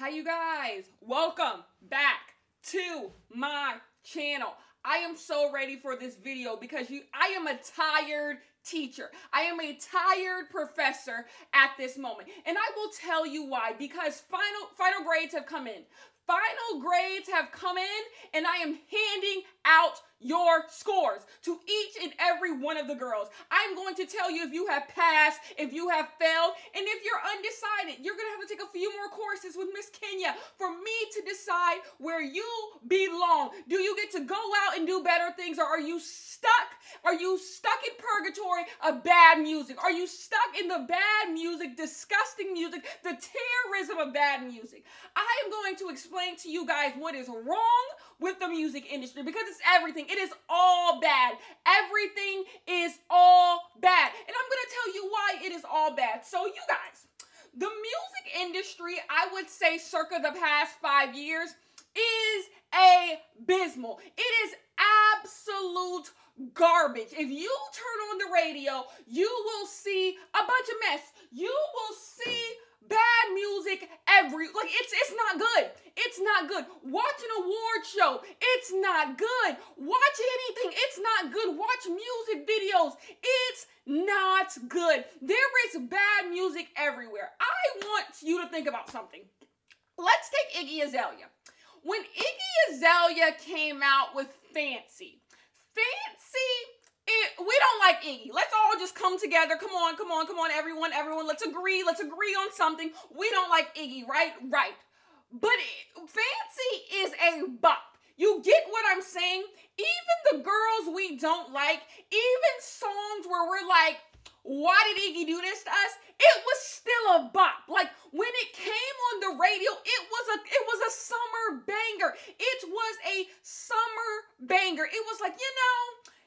Hi, you guys. Welcome back to my channel. I am so ready for this video because you I am a tired teacher. I am a tired professor at this moment. And I will tell you why because final final grades have come in. Final grades have come in and I am handing out your scores to each and every one of the girls. I'm going to tell you if you have passed, if you have failed, and if you're undecided, you're going to have to take a few more courses with Miss Kenya for me to decide where you belong. Do you get to go out and do better things or are you stuck? Are you stuck in purgatory of bad music? Are you stuck in the bad music, disgusting music, the terrorism of bad music? I am going to explain to you guys what is wrong with the music industry because it's everything. It is all bad. Everything is all bad. And I'm going to tell you why it is all bad. So, you guys, the music industry, I would say, circa the past five years, is abysmal. It is absolute garbage. If you turn on the radio, you will see a bunch of mess. You will see bad music every like it's it's not good. It's not good. Watch an award show. It's not good. Watch anything. It's not good. Watch music videos. It's not good. There is bad music everywhere. I want you to think about something. Let's take Iggy Azalea. When Iggy Azalea came out with Fancy, Fancy it, we don't like Iggy. Let's all just come together. Come on, come on, come on, everyone, everyone. Let's agree. Let's agree on something. We don't like Iggy, right? Right. But it, Fancy is a bop. You get what I'm saying? Even the girls we don't like, even songs where we're like, why did Iggy do this to us? It was still a bop. Like when it came on the radio, it was a it was a summer banger. It was a summer banger. It was like, you know,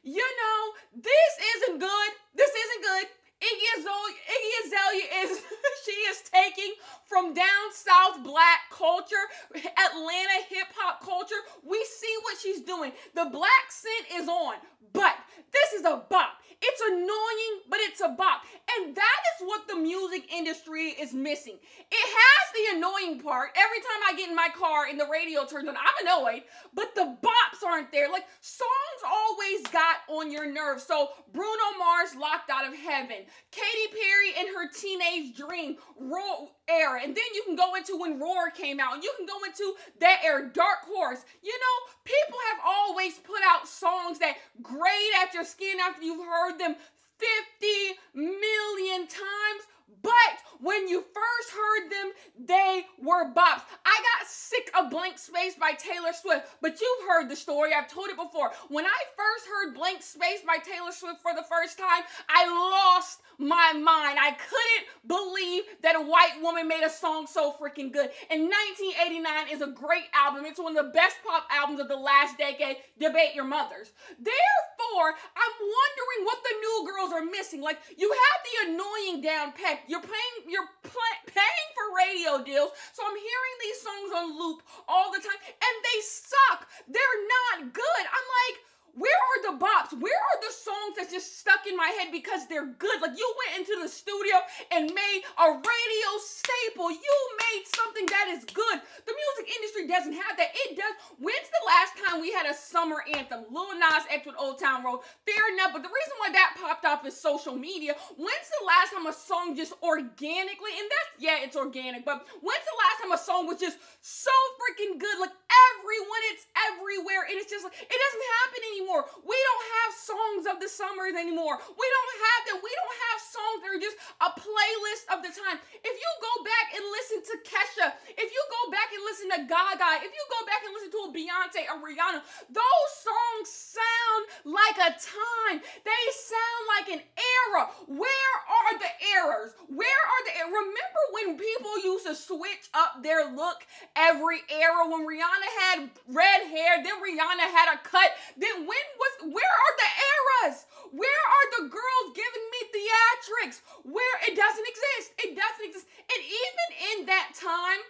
you know, this isn't good. This isn't good. Iggy Azalea, Iggy Azalea is she is taking from down south black culture, Atlanta hip hop culture. We see what she's doing. The black scent is on, but this is a bop. It's annoying, but it's a bop. And that is what the music industry is missing. It has the annoying part. Every time I get in my car and the radio turns on, I'm annoyed, but the bops aren't there. Like songs always got on your nerves. So Bruno Mars locked out of heaven. Katy Perry in her teenage dream Roar era. And then you can go into when Roar came out. And you can go into that era, Dark Horse. You know, people have always put out songs that grate at your skin after you've heard them 50 million times. But when you first heard them, they were bops. I got sick of Blank Space by Taylor Swift, but you've heard the story. I've told it before. When I first heard Blank Space by Taylor Swift for the first time, I lost my mind. I couldn't believe that a white woman made a song so freaking good. And 1989 is a great album. It's one of the best pop albums of the last decade. Debate your mothers. Therefore, I'm wondering what the new girls are missing. Like you have the annoying down pat. You're paying you're paying for radio deals. So I'm hearing these songs on loop all the time and they suck. They're not good. I'm like where are the bops? Where are the songs that just stuck in my head because they're good? Like you went into the studio and made a radio staple. You made something that is good. The music industry doesn't have that. It does. When's the last time we had a summer anthem? Lil Nas X with Old Town Road. Fair enough, but the reason why that popped off is social media. When's the last time a song just organically, and that's, yeah, it's organic, but when's the last time a song was just so freaking good? Like everyone, it's everywhere, and it's just like, it doesn't happen anymore anymore. We don't songs of the summers anymore. We don't have that. We don't have songs that are just a playlist of the time. If you go back and listen to Kesha, if you go back and listen to Gaga, if you go back and listen to a Beyonce or Rihanna, those songs sound like a time. They sound like an era. Where are the errors? Where are the er-, remember when people used to switch up their look every era when Rihanna had red hair, then Rihanna had a cut, then when was where are the eras? Where are the girls giving me theatrics? Where it doesn't exist. It doesn't exist. And even in that time,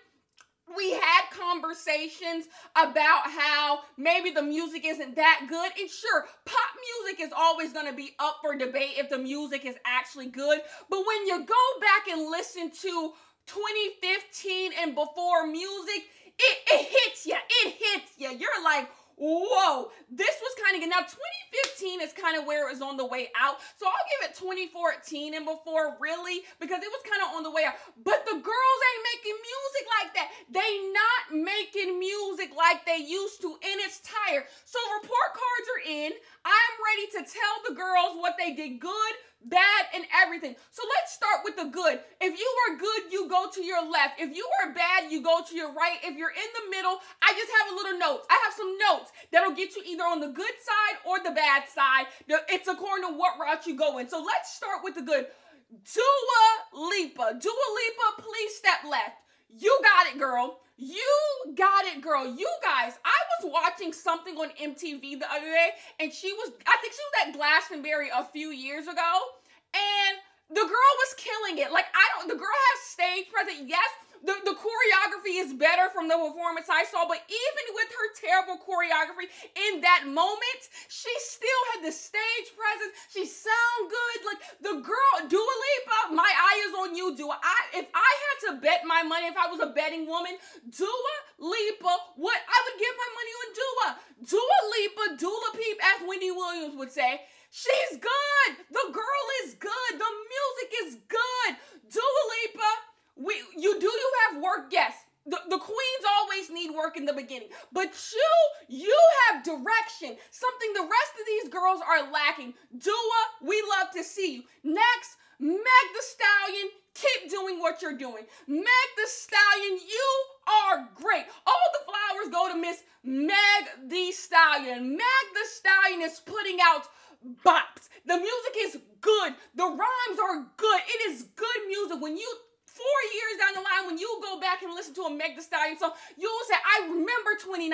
we had conversations about how maybe the music isn't that good. And sure, pop music is always going to be up for debate if the music is actually good. But when you go back and listen to 2015 and before music, it, it hits you. It hits you. You're like, whoa, this was kind of good. Now, 2015 is kind of where it was on the way out. So I'll give it 2014 and before, really, because it was kind of on the way out. But the girls ain't making music like that. They not making music like they used to, and it's tired. So report cards are in. I'm ready to tell the girls what they did good, bad, and everything. So let's start with the good. If you are good, you go to your left. If you are bad, you go to your right. If you're in the middle, I just have a little note. I have some notes that'll get you either on the good side or the bad side. It's according to what route you go in. So let's start with the good. Dua Lipa. Dua Lipa, please step left. You got it, girl. You got it, girl. You guys, I was watching something on MTV the other day, and she was, I think she was at Glastonbury a few years ago, and the girl was killing it. Like, I don't, the girl has stage presence. Yes, the, the choreography is better from the performance I saw, but even with her terrible choreography in that moment, she still had the stage presence. She sound good. Like the girl, Dua Lipa, my eye is on you, Dua. I if I had to bet my money, if I was a betting woman, Dua Lipa, what I would give my money on Dua. Dua Lipa, Dula Peep, as Wendy Williams would say. She's good. The girl is good. The music is good. Dua Lipa, we you do you have work? Yes. The, the queens always need work in the beginning, but you you have direction, something the rest of these girls are lacking. Dua, we love to see you. Next, Meg the Stallion, keep doing what you're doing. Meg the Stallion, you are great. All the flowers go to Miss Meg the Stallion. Meg the Stallion is putting out bops. The music is good. The rhymes are good. It is good music. When you four years down the line, when you go back and listen to a Meg the Stallion song, you'll say, I remember 2019.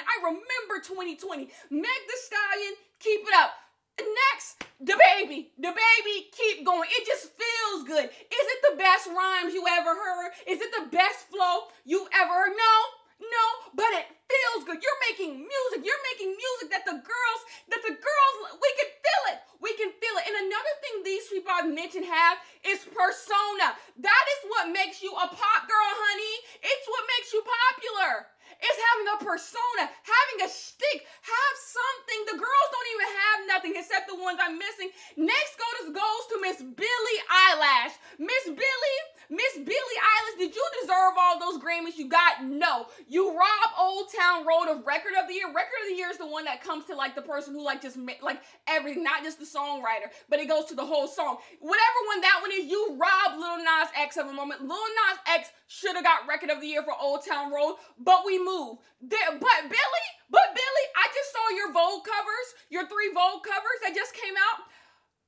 I remember 2020. Meg the Stallion, keep it up. Next, DaBaby. The baby, keep going. It just feels good. Is it the best rhymes you ever heard? Is it the best flow you ever heard? No, no, but it feels good. You're making music. You're making music that the girls, that the girls, we can feel it. We can feel it. And another thing these people I've mentioned have is persona. That is what makes you a pop girl, honey. It's what makes you popular. It's having a persona, having a stick, have something. The girls don't even have nothing except the ones I'm missing. Next goes goes to Miss Billie Eilish. Miss Billie, Miss Billie Eilish, did you deserve all those Grammys you got? No. You rob Old Town Road of Record of the Year. Record of the Year is the one that comes to like the person who like just like everything, not just the songwriter, but it goes to the whole song. Whatever one that one is, you rob Lil Nas X of a moment. Lil Nas X should have got Record of the Year for Old Town Road, but we move. There, but Billie, but Billie, I just saw your Vogue covers, your three Vogue covers that just came out.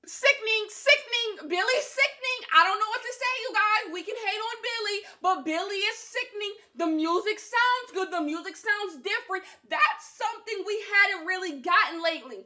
Sickening, sickening, Billie, sickening. I don't know what to say, you guys. We can hate on Billie, but Billie is sickening. The music sounds good. The music sounds different. That's something we hadn't really gotten lately.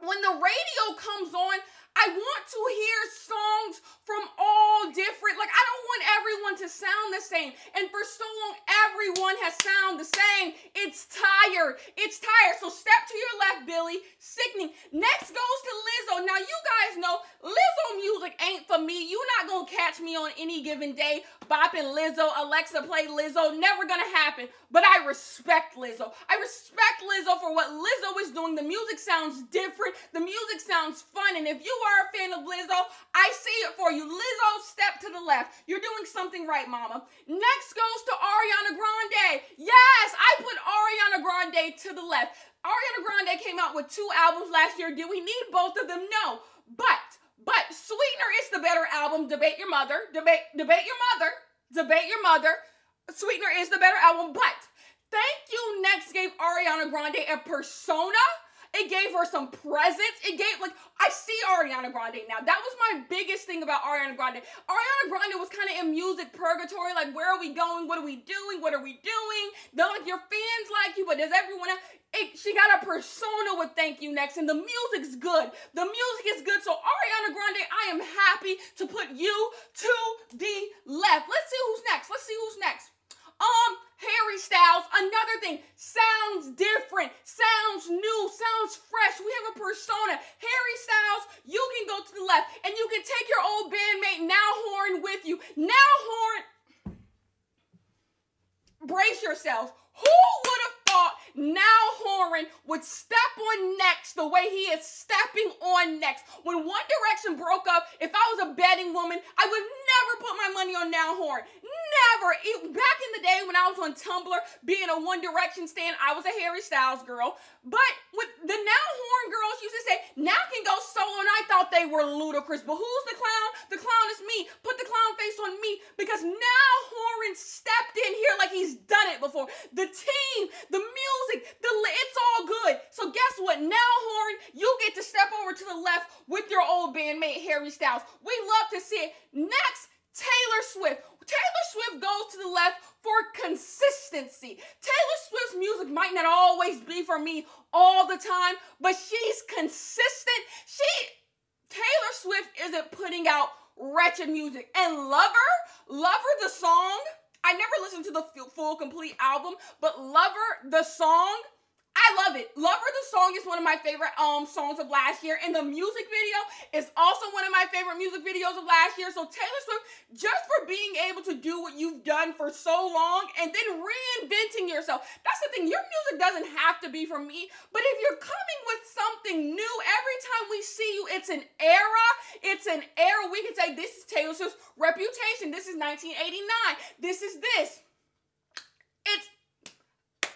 When the radio comes on, I want to hear songs from all different, like I don't want everyone to sound the same. And for so long, everyone has sound the same. It's tired. It's tired. So step to your left, Billie. Sickening. Next goes to Lizzo. Now you guys know Lizzo music ain't for me. You're not gonna catch me on any given day bopping Lizzo, Alexa play Lizzo. Never gonna happen. But I respect Lizzo. I respect Lizzo for what Lizzo is doing. The music sounds different. The music sounds fun. And if you are a fan of Lizzo, I see it for you. Lizzo, step to the left. You're doing something right, mama. Next goes to Ariana Grande. Yes, I put Ariana Grande to the left. Ariana Grande came out with two albums last year. Do we need both of them? No. But, but Sweetener is the better album. Debate your mother. Debate, debate your mother. Debate your mother. Sweetener is the better album. But Thank You Next gave Ariana Grande a persona it gave her some presents. It gave like I see Ariana Grande now. That was my biggest thing about Ariana Grande. Ariana Grande was kind of in music purgatory. Like, where are we going? What are we doing? What are we doing? They're like your fans like you, but does everyone else? It, she got a persona with Thank You Next, and the music's good. The music is good. So, Ariana Grande, I am happy to put you to the left. Let's see who's next. Let's see who's next. Um, Harry Styles, another thing, sounds different, sounds new, sounds fresh. We have a persona. Harry Styles, you can go to the left and you can take your old bandmate Niall Horan with you. Niall Horan, brace yourselves. Who would have thought Niall Horan would step on next the way he is stepping on next? When One Direction broke up, if I was a betting woman, I would never put my money on Niall Horan. It, back in the day when I was on Tumblr, being a One Direction stan, I was a Harry Styles girl. But with the Niall Horan girls used to say, Niall can go solo, and I thought they were ludicrous. But who's the clown? The clown is me. Put the clown face on me because Niall Horan stepped in here like he's done it before. The team, the music, the it's all good. So guess what? Niall Horan, you get to step over to the left with your old bandmate Harry Styles. We love to see it. Next, Taylor Swift. Taylor Swift goes to the left for consistency. Taylor Swift's music might not always be for me all the time, but she's consistent. She Taylor Swift isn't putting out wretched music. And Lover, Lover the song, I never listened to the full complete album, but Lover the song I love it. Lover the song is one of my favorite um songs of last year, and the music video is also one of my favorite music videos of last year. So Taylor Swift, just for being able to do what you've done for so long and then reinventing yourself. That's the thing. Your music doesn't have to be for me, but if you're coming with something new every time we see you, it's an era. It's an era. We can say this is Taylor Swift's reputation. This is 1989. This is this. It's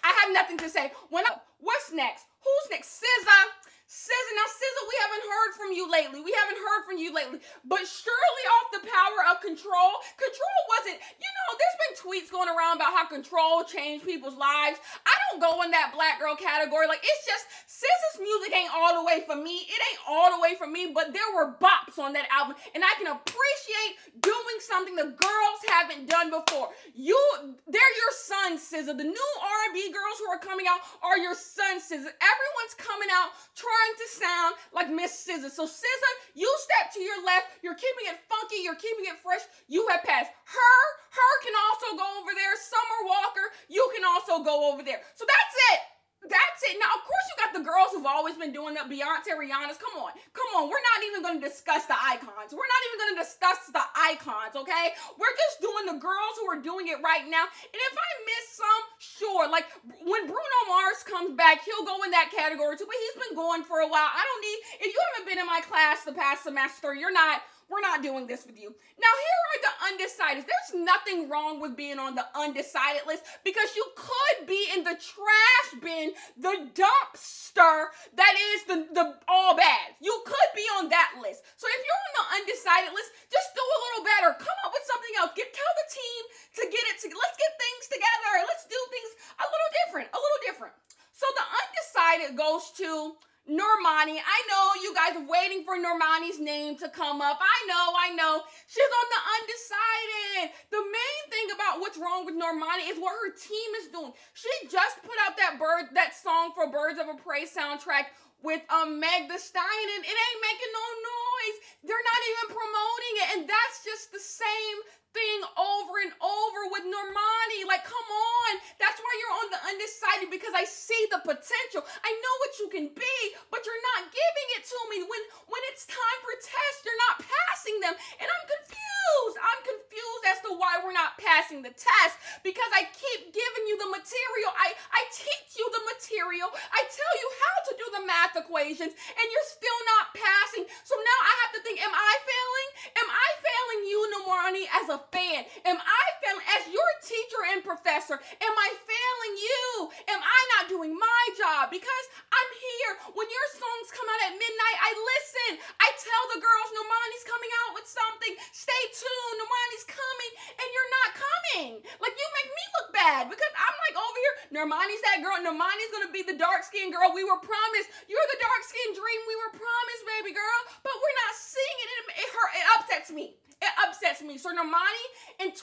I have nothing to say. When I, what's next? Who's next? SZA. SZA. Now, SZA, we haven't heard from you lately. We haven't heard from you lately. But surely off the power of control, control wasn't, you know, there's been tweets going around about how control changed people's lives. I don't go in that black girl category. Like, it's just, SZA's music ain't all the way for me. It ain't all the way for me, but there were bops on that album. And I can appreciate doing something the girls haven't done before. You, they're your son, SZA. The new R&B girls who are coming out are your son, SZA. Everyone's coming out trying to sound like Miss SZA. So SZA, you step to your left. You're keeping it funky. You're keeping it fresh. You have passed. Her, her can also go over there. Summer Walker, you can also go over there. So that's it. That's it. Now, of course, the girls who've always been doing the Beyonce, Rihanna's. Come on. Come on. We're not even going to discuss the icons. We're not even going to discuss the icons, okay? We're just doing the girls who are doing it right now. And if I miss some, sure. Like when Bruno Mars comes back, he'll go in that category too. But he's been going for a while. I don't need, if you haven't been in my class the past semester, you're not we're not doing this with you. Now, here are the undecideds. There's nothing wrong with being on the undecided list because you could be in the trash bin, the dumpster that is the, the all bad. You could be on that list. So if you're on the undecided list, just do a little better. Come up with something else. Get tell the team to get it to let's get things together. Let's do things a little different, a little different. So the undecided goes to Normani. I know you guys are waiting for Normani's name to come up. I know, I know. She's on the undecided. The main thing about what's wrong with Normani is what her team is doing. She just put out that bird that song for Birds of a Prey soundtrack with um Meg the Stallion and it ain't making no noise. They're not even promoting it and that's just the same thing over and over with Normani. Like, come on. That's why you're on the undecided because I see the potential. I know what you can be, but you're not giving it to me. When when it's time for tests, you're not passing them. And I'm confused. I'm confused as to why we're not passing the test because I keep giving you the material. I, I teach you the material. I tell you how to do the math equations, and you're still not passing. So now I have to think, am I failing? Am I failing you, Normani, as a fan? Am I failing as your teacher and professor? Am I failing you? Am I not doing my job? Because I'm here. When your songs come out at midnight, I listen. I tell the girls Normani's coming out with something. Stay tuned. Normani's coming, and you're not coming. Like you make me look bad because I'm like over here. Normani's that girl. Normani's gonna be the dark skinned girl we were promised. You're the dark skinned dream we were promised, baby girl. But we're not seeing it. It, it, hurt, it upsets me. It upsets me. So Normani, in 2020,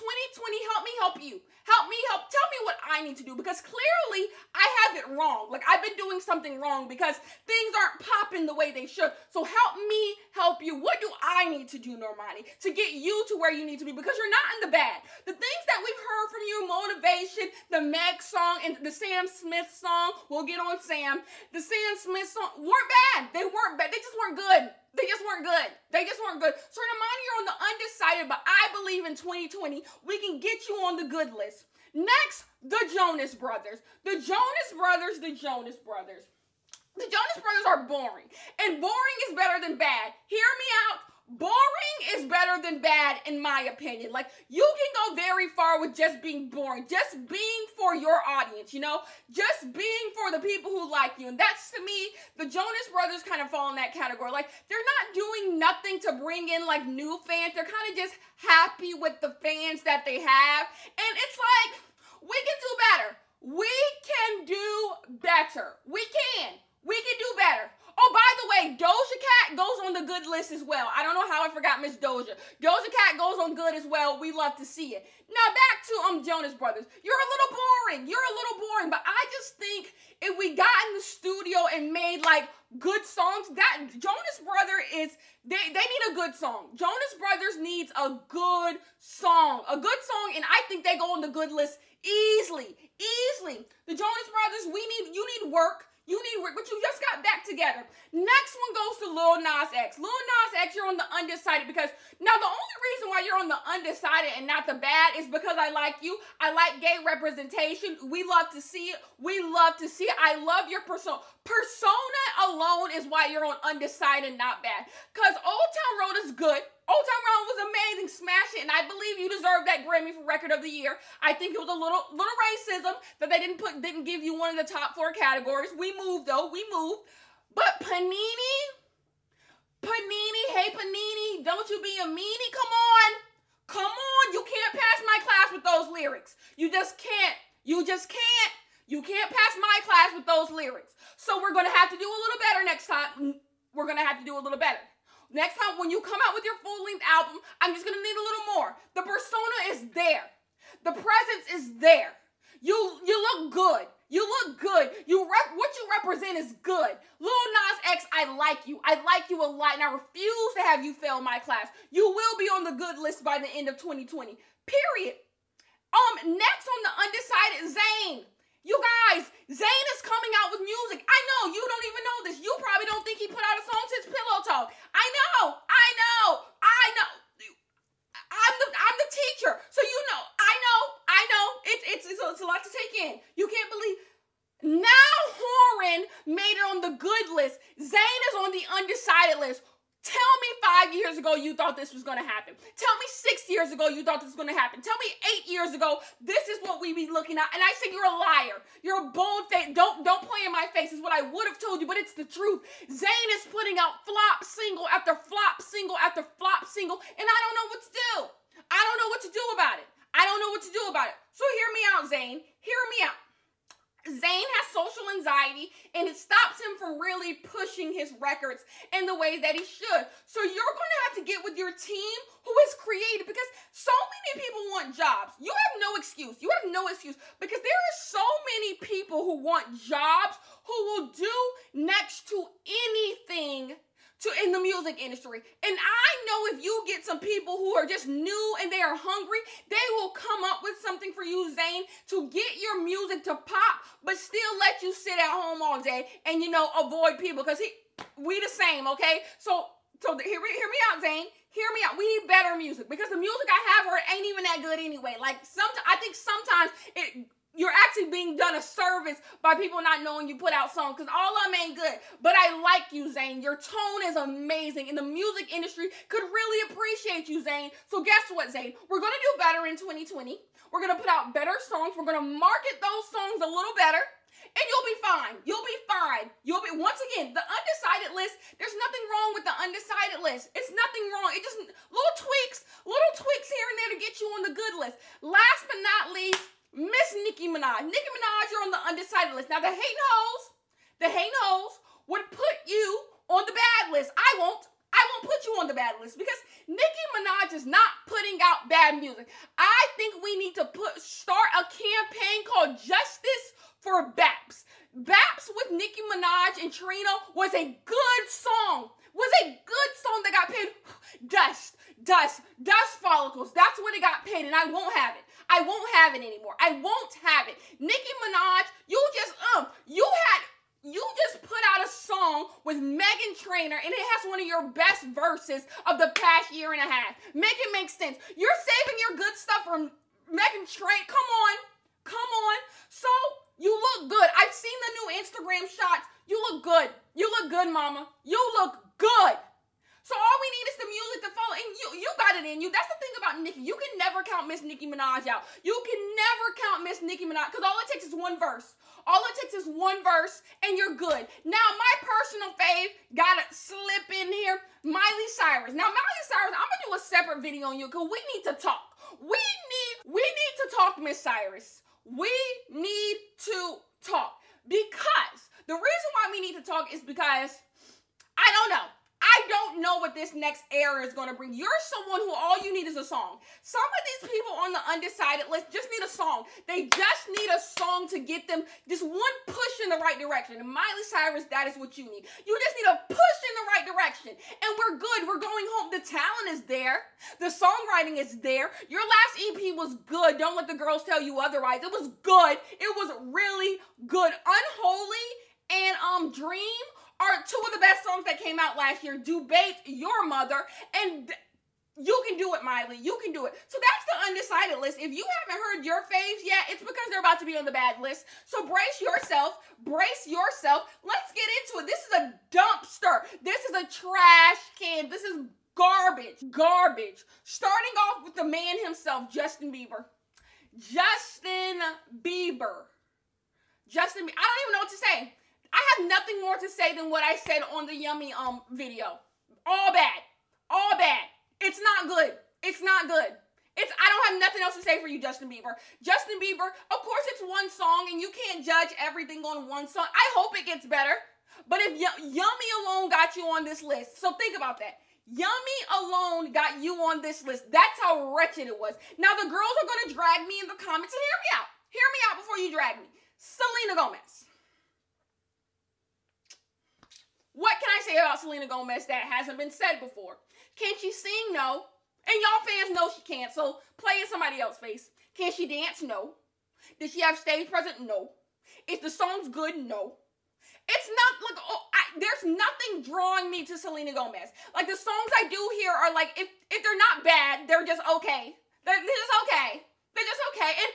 help me help you. Help me help. Tell me what I need to do because clearly I have it wrong. Like I've been doing something wrong because things aren't popping the way they should. So help me help you. What do I need to do, Normani, to get you to where you need to be? Because you're not in the bad. The things that we've heard from you, motivation, the Meg song and the Sam Smith song. We'll get on Sam. The Sam Smith song weren't bad. They weren't bad. They just weren't good. They just weren't good. They just weren't good. So Normani, you're on the undecided, but I believe in 2020 we can get you on the good list. Next, the Jonas Brothers. The Jonas Brothers, the Jonas Brothers. The Jonas Brothers are boring, and boring is better than bad. Hear me out. Boring is better than bad, in my opinion. Like, you can go very far with just being boring, just being for your audience, you know? Just being for the people who like you. And that's to me, the Jonas Brothers kind of fall in that category. Like, they're not doing nothing to bring in like new fans, they're kind of just happy with the fans that they have. And it's like, we can do better. We can do better. We can. We can do better. Oh, by the way, Doja Cat goes on the good list as well. I don't know how I forgot Miss Doja. Doja Cat goes on good as well. We love to see it. Now back to um Jonas Brothers. You're a little boring. You're a little boring, but I just think if we got in the studio and made like good songs, that Jonas Brother is they they need a good song. Jonas Brothers needs a good song, a good song, and I think they go on the good list easily, easily. The Jonas Brothers, we need you need work. You need work, but you just got back together. Next one goes to Lil Nas X. Lil Nas X, you're on the undecided because now the only reason why you're on the undecided and not the bad is because I like you. I like gay representation. We love to see it. We love to see it. I love your persona. Persona alone is why you're on undecided, not bad. Because Old Town Road is good. Old Town Road was amazing, smash it, and I believe you deserve that Grammy for Record of the Year. I think it was a little little racism that they didn't put didn't give you one of the top four categories. We moved though, we moved. But Panini, Panini, hey Panini, don't you be a meanie? Come on, come on, you can't pass my class with those lyrics. You just can't. You just can't. You can't pass my class with those lyrics. So we're gonna have to do a little better next time. We're gonna have to do a little better. Next time when you come out with your full length album, I'm just gonna need a little more. The persona is there. The presence is there. You you look good. You look good. You rep what you represent is good. Lil Nas X, I like you. I like you a lot, and I refuse to have you fail my class. You will be on the good list by the end of 2020. Period. Um, next on the undecided Zayn. You guys, Zayn is coming out with music. I know you don't even know this. You probably don't think he put out a song since Pillow Talk. I know, I know, I know. I'm the I'm the teacher, so you know. I know, I know. It's it's it's a, it's a lot to take in. You can't believe. Niall Horan made it on the good list. Zayn is on the undecided list. Tell me five years ago you thought this was gonna happen. Tell me six years ago you thought this was gonna happen. Tell me eight years ago this we be looking at. And I said you're a liar. You're a bold face. Don't don't play in my face. Is what I would have told you, but it's the truth. Zayn is putting out flop single after flop single after flop single, and I don't know what to do. I don't know what to do about it. I don't know what to do about it. So hear me out, Zayn. Hear me out. Zayn has social anxiety and it stops him from really pushing his records in the way that he should. So you're going to have to get with your team who is creative because so many people want jobs. You have no excuse. You have no excuse because there are so many people who want jobs who will do next to anything to in the music industry. And I know if you get some people who are just new and they are hungry, they will come up with something for you, Zayn, to get your music to pop, but still let you sit at home all day and you know avoid people because he we the same, okay? So so hear me hear me out, Zayn. Hear me out. We need better music because the music I have heard ain't even that good anyway. Like some I think sometimes it you're actually being done a service by people not knowing you put out songs because all of them ain't good. But I like you, Zayn. Your tone is amazing, and the music industry could really appreciate you, Zayn. So guess what, Zayn? We're gonna do better in 2020. We're gonna put out better songs. We're gonna market those songs a little better. And you'll be fine. You'll be fine. You'll be once again the undecided list. There's nothing wrong with the undecided list. It's nothing wrong. It just little tweaks, little tweaks here and there to get you on the good list. Last but not least, Miss Nicki Minaj. Nicki Minaj, you're on the undecided list. Now, the hating hoes, the hating hoes would put you on the bad list. I won't. I won't put you on the bad list because Nicki Minaj is not putting out bad music. I think we need to put start a campaign called Justice for Baps. Baps with Nicki Minaj and Trina was a good song. Was a good song that got paid dust, dust, dust follicles. That's what it got paid, and I won't have it. I won't have it anymore. I won't have it. Nicki Minaj, you just um, you had you just put out a song with Meghan Trainor and it has one of your best verses of the past year and a half. Make it make sense. You're saving your good stuff from Meghan Trainor. Come on. Come on. So you look good. I've seen the new Instagram shots. You look good. You look good, mama. You look good. So all we need is the music to follow, and you you got it in you. That's the thing about Nicki. You can never count Miss Nicki Minaj out. You can never count Miss Nicki Minaj because all it takes is one verse. All it takes is one verse, and you're good. Now my personal fave gotta slip in here. Miley Cyrus. Now Miley Cyrus, I'm gonna do a separate video on you because we need to talk. We need we need to talk, Miss Cyrus. We need to talk because the reason why we need to talk is because I don't know. I don't know what this next era is going to bring. You're someone who all you need is a song. Some of these people on the undecided list just need a song. They just need a song to get them just one push in the right direction. And Miley Cyrus, that is what you need. You just need a push in the right direction. And we're good. We're going home. The talent is there. The songwriting is there. Your last EP was good. Don't let the girls tell you otherwise. It was good. It was really good. Unholy and um Dream are two of the best songs that came out last year. Debate Your Mother and you can do it, Miley. You can do it. So that's the undecided list. If you haven't heard your faves yet, it's because they're about to be on the bad list. So brace yourself. Brace yourself. Let's get into it. This is a dumpster. This is a trash can. This is garbage. Garbage. Starting off with the man himself, Justin Bieber. Justin Bieber. Justin, I don't even know what to say. I have nothing more to say than what I said on the yummy um video. All bad. All bad. It's not good. It's not good. It's I don't have nothing else to say for you, Justin Bieber. Justin Bieber, of course it's one song and you can't judge everything on one song. I hope it gets better. But if y- Yummy alone got you on this list, so think about that. Yummy alone got you on this list. That's how wretched it was. Now the girls are gonna drag me in the comments and hear me out. Hear me out before you drag me. Selena Gomez. What can I say about Selena Gomez that hasn't been said before? Can she sing? No. And y'all fans know she can't, so play in somebody else's face. Can she dance? No. Did she have stage presence? No. Is the songs good? No. It's not like oh, I, there's nothing drawing me to Selena Gomez. Like the songs I do hear are like if if they're not bad, they're just okay. They're, they're just okay. They're just okay. And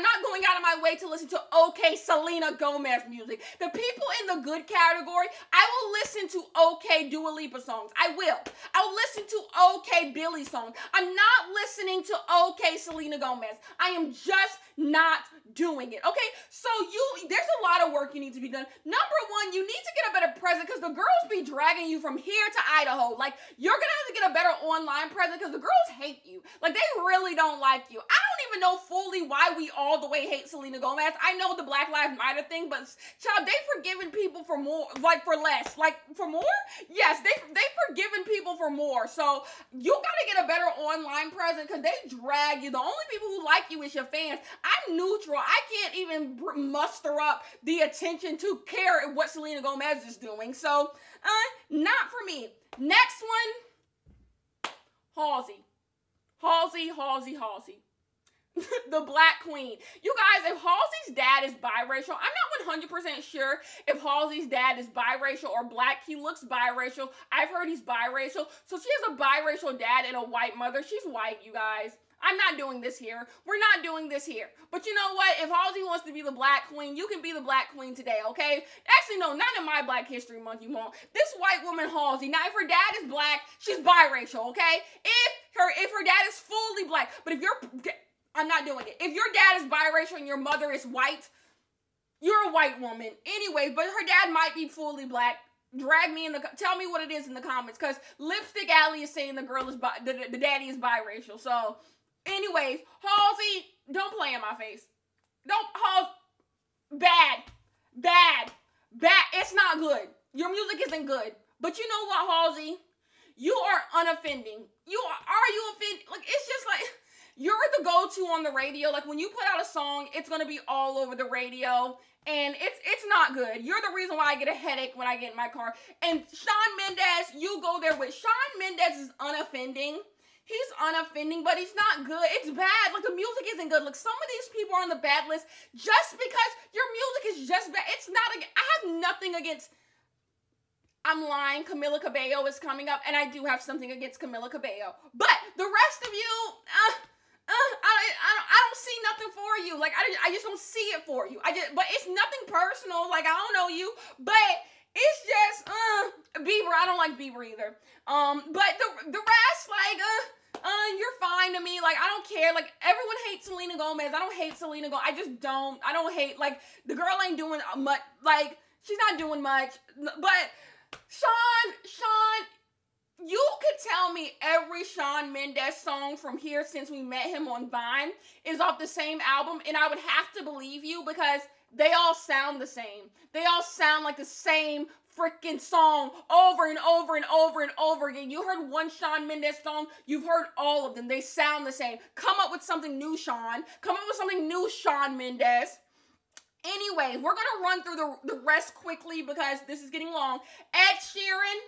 I'm not going out of my way to listen to okay Selena Gomez music. The people in the good category, I will listen to okay Dua Lipa songs. I will. I'll listen to okay Billie songs. I'm not listening to okay Selena Gomez. I am just not doing it. Okay? So you there's a lot of work you need to be done. Number one, you need to get a better present because the girls be dragging you from here to Idaho. Like you're gonna have to get a better online present because the girls hate you. Like they really don't like you. I don't even know fully why we all the way hate Selena Gomez. I know the Black Lives Matter thing, but child, they forgiving people for more, like for less, like for more. Yes, they they forgiving people for more. So you gotta get a better online present because they drag you. The only people who like you is your fans. I'm neutral. I can't even muster up the attention to care what Selena Gomez is doing. So, uh, not for me. Next one, Halsey. Halsey, Halsey, Halsey. the Black Queen. You guys, if Halsey's dad is biracial, I'm not 100% sure if Halsey's dad is biracial or black. He looks biracial. I've heard he's biracial. So she has a biracial dad and a white mother. She's white, you guys. I'm not doing this here. We're not doing this here. But you know what? If Halsey wants to be the black queen, you can be the black queen today, okay? Actually, no, not in my Black History Month, you won't. This white woman Halsey. Now, if her dad is black, she's biracial, okay? If her if her dad is fully black, but if you're I'm not doing it. If your dad is biracial and your mother is white, you're a white woman. Anyway, but her dad might be fully black. Drag me in the tell me what it is in the comments because Lipstick Alley is saying the girl is bi- the, the daddy is biracial. So, anyways, Halsey, don't play in my face. Don't Halsey, bad, bad, bad. It's not good. Your music isn't good. But you know what, Halsey? You are unoffending. You are. Are you offended? Like it's just like you're the go-to on the radio. Like when you put out a song, it's gonna be all over the radio. And it's it's not good. You're the reason why I get a headache when I get in my car. And Shawn Mendes, you go there with Shawn Mendes is unoffending. He's unoffending, but he's not good. It's bad. Like the music isn't good. Like some of these people are on the bad list just because your music is just bad. It's not. I have nothing against. I'm lying. Camila Cabello is coming up, and I do have something against Camila Cabello. But the rest of you, uh, uh, I, I, don't, I don't see nothing for you. Like I, I just don't see it for you. I just, but it's nothing personal. Like I don't know you, but it's just, uh, Bieber. I don't like Bieber either. Um, but the the rest, like, uh, uh, you're fine to me. Like, I don't care. Like, everyone hates Selena Gomez. I don't hate Selena Gomez. I just don't. I don't hate. Like, the girl ain't doing much. Like, she's not doing much. But Shawn, Shawn, you could tell me every Shawn Mendes song from here since we met him on Vine is off the same album, and I would have to believe you because they all sound the same. They all sound like the same freaking song over and over and over and over again. You heard one Shawn Mendes song, you've heard all of them. They sound the same. Come up with something new, Shawn. Come up with something new, Shawn Mendes. Anyway, we're gonna run through the, the rest quickly because this is getting long. Ed Sheeran.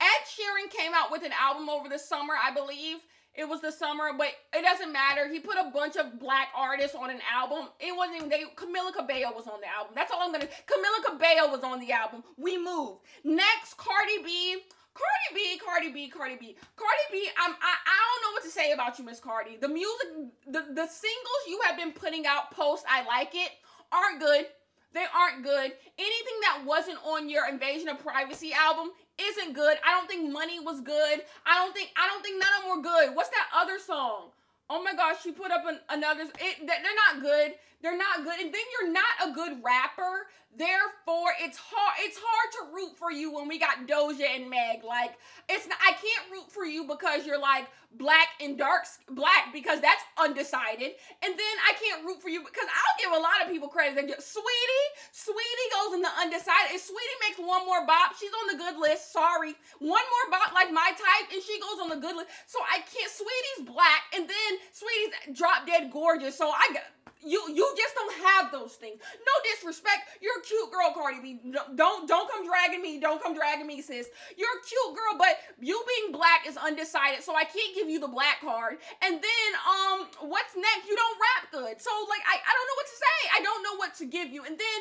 Ed Sheeran came out with an album over the summer, I believe. It was the summer, but it doesn't matter. He put a bunch of black artists on an album. It wasn't even they. Camila Cabello was on the album. That's all I'm gonna. Camila Cabello was on the album. We moved. Next, Cardi B. Cardi B, Cardi B, Cardi B, Cardi B. I'm, I, I don't know what to say about you, Miss Cardi. The music, the the singles you have been putting out post I like it aren't good. They aren't good. Anything that wasn't on your Invasion of Privacy album isn't good. I don't think Money was good. I don't think I don't think none of them were good. What's that other song? Oh my gosh, she put up an, another. It, they're not good. They're not good. And then you're not a good rapper. Therefore, it's hard. It's hard to root for you when we got Doja and Meg. Like, it's not, I can't root for you because you're like black and dark black because that's undecided. And then I can't root for you because I'll give a lot of people credit. They just, Sweetie, Saweetie goes in the undecided. If Sweetie makes one more bop, she's on the good list. Sorry, one more bop like my type, and she goes on the good list. So I can't. Sweetie's black, and then Sweetie's drop dead gorgeous. So I got you you just don't have those things. No disrespect. You're a cute girl, Cardi B. Don't don't come dragging me. Don't come dragging me, sis. You're a cute girl, but you being black is undecided, so I can't give you the black card. And then um, what's next? You don't rap good, so like I I don't know what to say. I don't know what to give you. And then.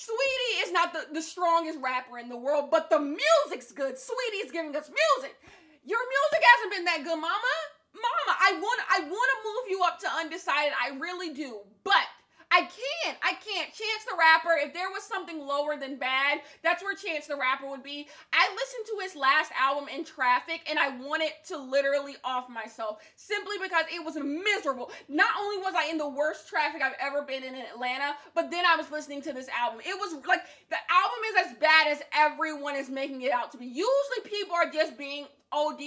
Sweetie is not the, the strongest rapper in the world, but the music's good. Saweetie's giving us music. Your music hasn't been that good, mama. Mama, I want I want to move you up to undecided. I really do. But I can't. I can't. Chance the Rapper, if there was something lower than bad, that's where Chance the Rapper would be. I listened to his last album in traffic and I wanted to literally off myself simply because it was miserable. Not only was I in the worst traffic I've ever been in in Atlanta, but then I was listening to this album. It was like the album is as bad as everyone is making it out to be. Usually people are just being OD.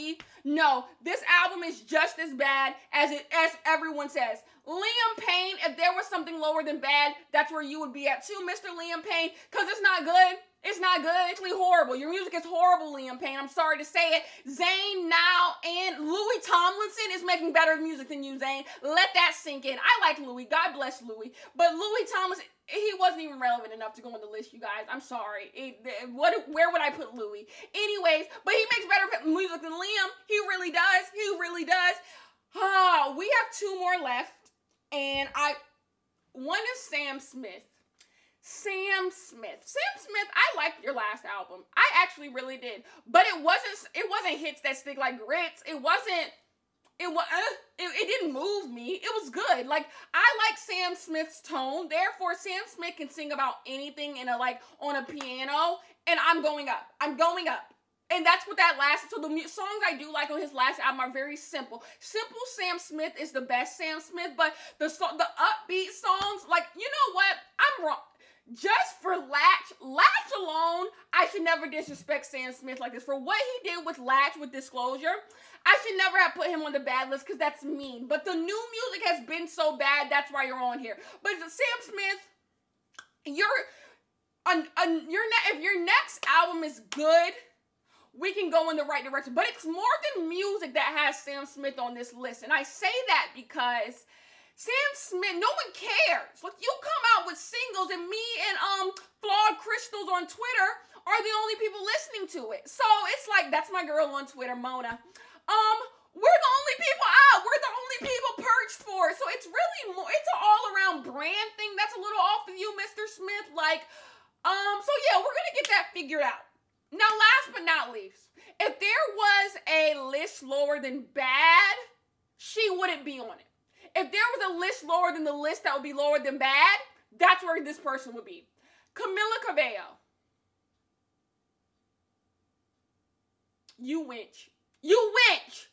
No, this album is just as bad as it as everyone says. Liam Payne, if there was something lower than bad, that's where you would be at too, Mr. Liam Payne, because it's not good. It's not good. It's really horrible. Your music is horrible, Liam Payne. I'm sorry to say it. Zayn now and Louis Tomlinson is making better music than you, Zayn. Let that sink in. I like Louis. God bless Louis. But Louis Tomlinson, he wasn't even relevant enough to go on the list, you guys. I'm sorry. It, what? Where would I put Louis? Anyways, but he makes better music than Liam. He really does. He really does. Ah, we have two more left, and I. One is Sam Smith. Sam Smith. Sam Smith, I liked your last album. I actually really did. But it wasn't it wasn't hits that stick like grits. It wasn't it was uh, it, it didn't move me. It was good. Like I like Sam Smith's tone. Therefore, Sam Smith can sing about anything in a like on a piano, and I'm going up. I'm going up. And that's what that last. So the songs I do like on his last album are very simple. Simple Sam Smith is the best Sam Smith, but the the upbeat songs, like you know what? I'm wrong just for Latch, Latch alone, I should never disrespect Sam Smith like this. For what he did with Latch with Disclosure, I should never have put him on the bad list because that's mean. But the new music has been so bad, that's why you're on here. But Sam Smith, you're, on, on your ne- if your next album is good, we can go in the right direction. But it's more than music that has Sam Smith on this list. And I say that because Sam Smith, no one cares. Like you come out with singles and me and um flawed crystals on Twitter are the only people listening to it. So it's like that's my girl on Twitter, Mona. Um, we're the only people out. We're the only people perched for. So it's really more it's an all around brand thing. That's a little off of you, Mr. Smith. Like, um, so yeah, we're gonna get that figured out. Now, last but not least, if there was a list lower than bad, she wouldn't be on it. If there was a list lower than the list that would be lower than bad, that's where this person would be. Camila Cabello. You winch. You winch.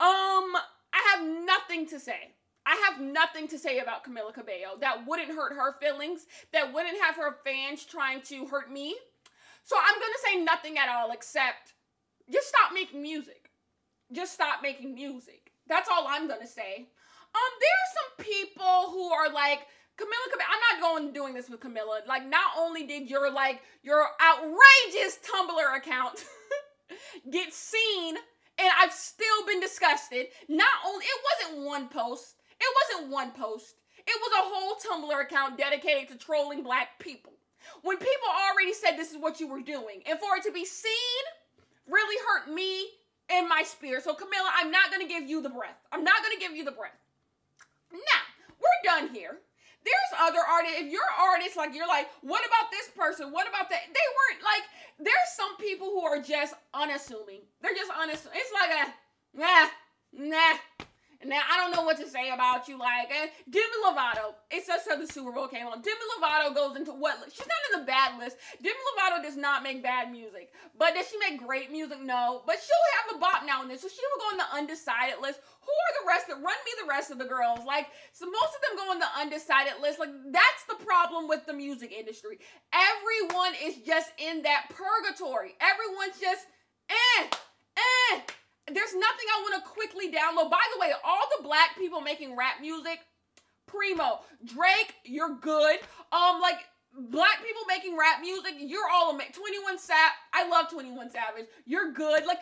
Um, I have nothing to say. I have nothing to say about Camila Cabello that wouldn't hurt her feelings, that wouldn't have her fans trying to hurt me. So I'm going to say nothing at all except just stop making music. Just stop making music. That's all I'm going to say. Um there are some people who are like Cabello, I'm not going doing this with Camila. Like, not only did your like your outrageous Tumblr account get seen, and I've still been disgusted. Not only it wasn't one post. It wasn't one post. It was a whole Tumblr account dedicated to trolling black people. When people already said this is what you were doing, and for it to be seen really hurt me and my spirit. So, Camila, I'm not gonna give you the breath. I'm not gonna give you the breath. Done here. There's other artists. If you're artists, like you're like, what about this person? What about that? They weren't like. There's some people who are just unassuming. They're just unassuming. It's like a nah, nah. Now I don't know what to say about you. Like eh, Demi Lovato, it's just how the Super Bowl came on. Demi Lovato goes into what? She's not in the bad list. Demi Lovato does not make bad music, but does she make great music? No, but she'll have a bop now and then, so she will go on the undecided list. Who are the rest of? Run me the rest of the girls. Like so, most of them go on the undecided list. Like that's the problem with the music industry. Everyone is just in that purgatory. Everyone's just eh there's nothing I want to quickly download. By the way, all the black people making rap music, primo. Drake, you're good. Um, like black people making rap music, you're all amazing. 21 Sap, I love 21 Savage. You're good. Like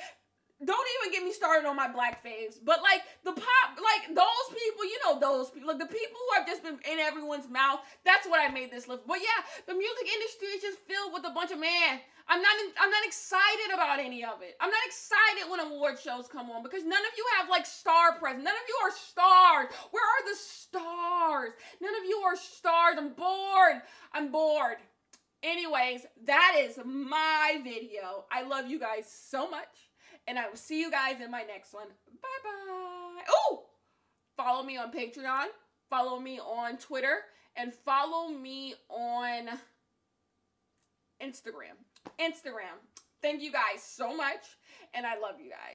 don't even get me started on my black faves. But like the pop, like those people, you know those people, like the people who have just been in everyone's mouth. That's what I made this list. But yeah, the music industry is just filled with a bunch of man. I'm not, in, I'm not excited about any of it. I'm not excited when award shows come on because none of you have like star presence. None of you are stars. Where are the stars? None of you are stars. I'm bored. I'm bored. Anyways, that is my video. I love you guys so much. And I will see you guys in my next one. Bye bye. Oh, follow me on Patreon, follow me on Twitter, and follow me on Instagram. Instagram. Thank you guys so much, and I love you guys.